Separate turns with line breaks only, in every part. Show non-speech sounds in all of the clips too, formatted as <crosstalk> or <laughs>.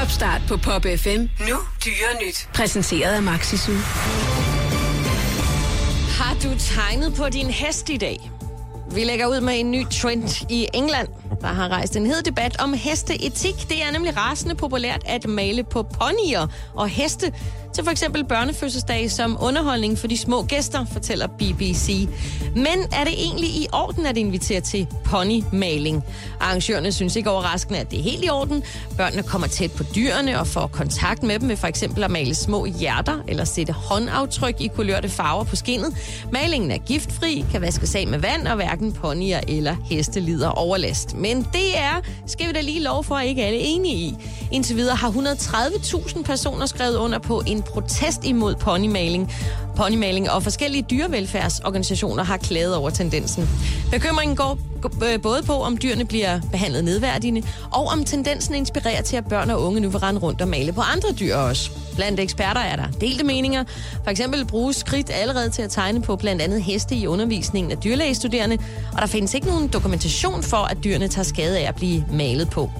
Topstart på Pop FM. Nu dyre nyt. Præsenteret af Maxisu.
Har du tegnet på din hest i dag? Vi lægger ud med en ny trend i England, der har rejst en hed debat om hesteetik. Det er nemlig rasende populært at male på ponyer og heste til for eksempel børnefødselsdag som underholdning for de små gæster, fortæller BBC. Men er det egentlig i orden at invitere til ponymaling? Arrangørerne synes ikke overraskende, at det er helt i orden. Børnene kommer tæt på dyrene og får kontakt med dem ved for eksempel at male små hjerter eller sætte håndaftryk i kulørte farver på skinnet. Malingen er giftfri, kan vaskes af med vand, og hverken ponyer eller heste lider overlast. Men det er, skal vi da lige lov for, at ikke alle er enige i. Indtil videre har 130.000 personer skrevet under på en protest imod ponymaling. Ponymaling og forskellige dyrevelfærdsorganisationer har klaget over tendensen. Bekymringen går både på, om dyrene bliver behandlet nedværdigende, og om tendensen inspirerer til, at børn og unge nu vil rende rundt og male på andre dyr også. Blandt eksperter er der delte meninger. For eksempel bruges skridt allerede til at tegne på blandt andet heste i undervisningen af dyrlægestuderende, og der findes ikke nogen dokumentation for, at dyrene tager skade af at blive malet på.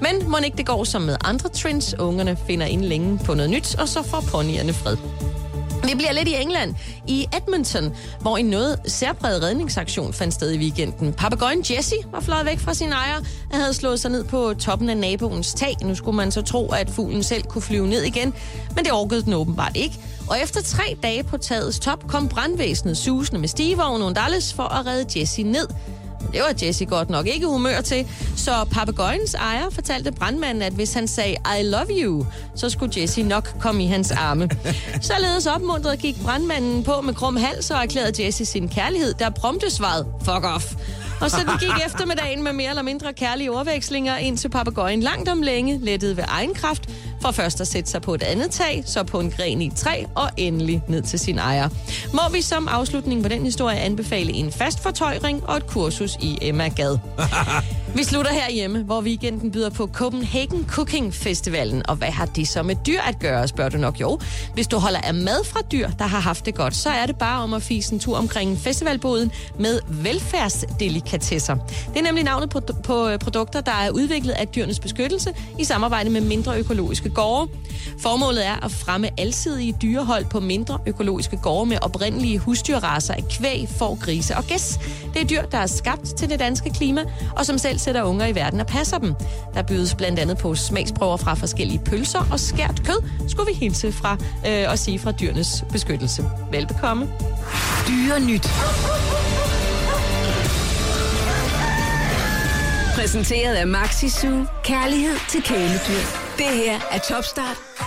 Men må ikke det går som med andre trends. Ungerne finder inden længe på noget nyt, og så får ponyerne fred. Vi bliver lidt i England, i Edmonton, hvor en noget særpræget redningsaktion fandt sted i weekenden. Papagøjen Jesse var fløjet væk fra sin ejer og havde slået sig ned på toppen af naboens tag. Nu skulle man så tro, at fuglen selv kunne flyve ned igen, men det orkede den åbenbart ikke. Og efter tre dage på tagets top kom brandvæsenet susende med stigevogn og Dalles for at redde Jesse ned. Det var Jesse godt nok ikke humør til, så papegøjens ejer fortalte brandmanden, at hvis han sagde I love you, så skulle Jesse nok komme i hans arme. <laughs> Således opmuntret gik brandmanden på med krum hals og erklærede Jesse sin kærlighed, der prompte svaret, fuck off. Og så gik eftermiddagen med mere eller mindre kærlige ordvekslinger, indtil papegøjen langt om længe lettede ved egen kraft, for først at sætte sig på et andet tag, så på en gren i et træ, og endelig ned til sin ejer. Må vi som afslutning på den historie anbefale en fast fortøjring og et kursus i Emma Gad. Vi slutter herhjemme, hvor weekenden byder på Copenhagen Cooking Festivalen. Og hvad har det så med dyr at gøre, spørger du nok jo. Hvis du holder af mad fra dyr, der har haft det godt, så er det bare om at fise en tur omkring festivalboden med velfærdsdelikatesser. Det er nemlig navnet på, på øh, produkter, der er udviklet af dyrenes beskyttelse i samarbejde med mindre økologiske gårde. Formålet er at fremme alsidige dyrehold på mindre økologiske gårde med oprindelige husdyrraser af kvæg, får, grise og gæs. Det er dyr, der er skabt til det danske klima, og som selv sætter unger i verden og passer dem. Der bydes blandt andet på smagsprøver fra forskellige pølser og skært kød, skulle vi hilse fra øh, og sige fra dyrenes beskyttelse. Velbekomme.
Dyre nyt. Præsenteret af Maxi Zoo. Kærlighed til kæledyr. Det her er Topstart på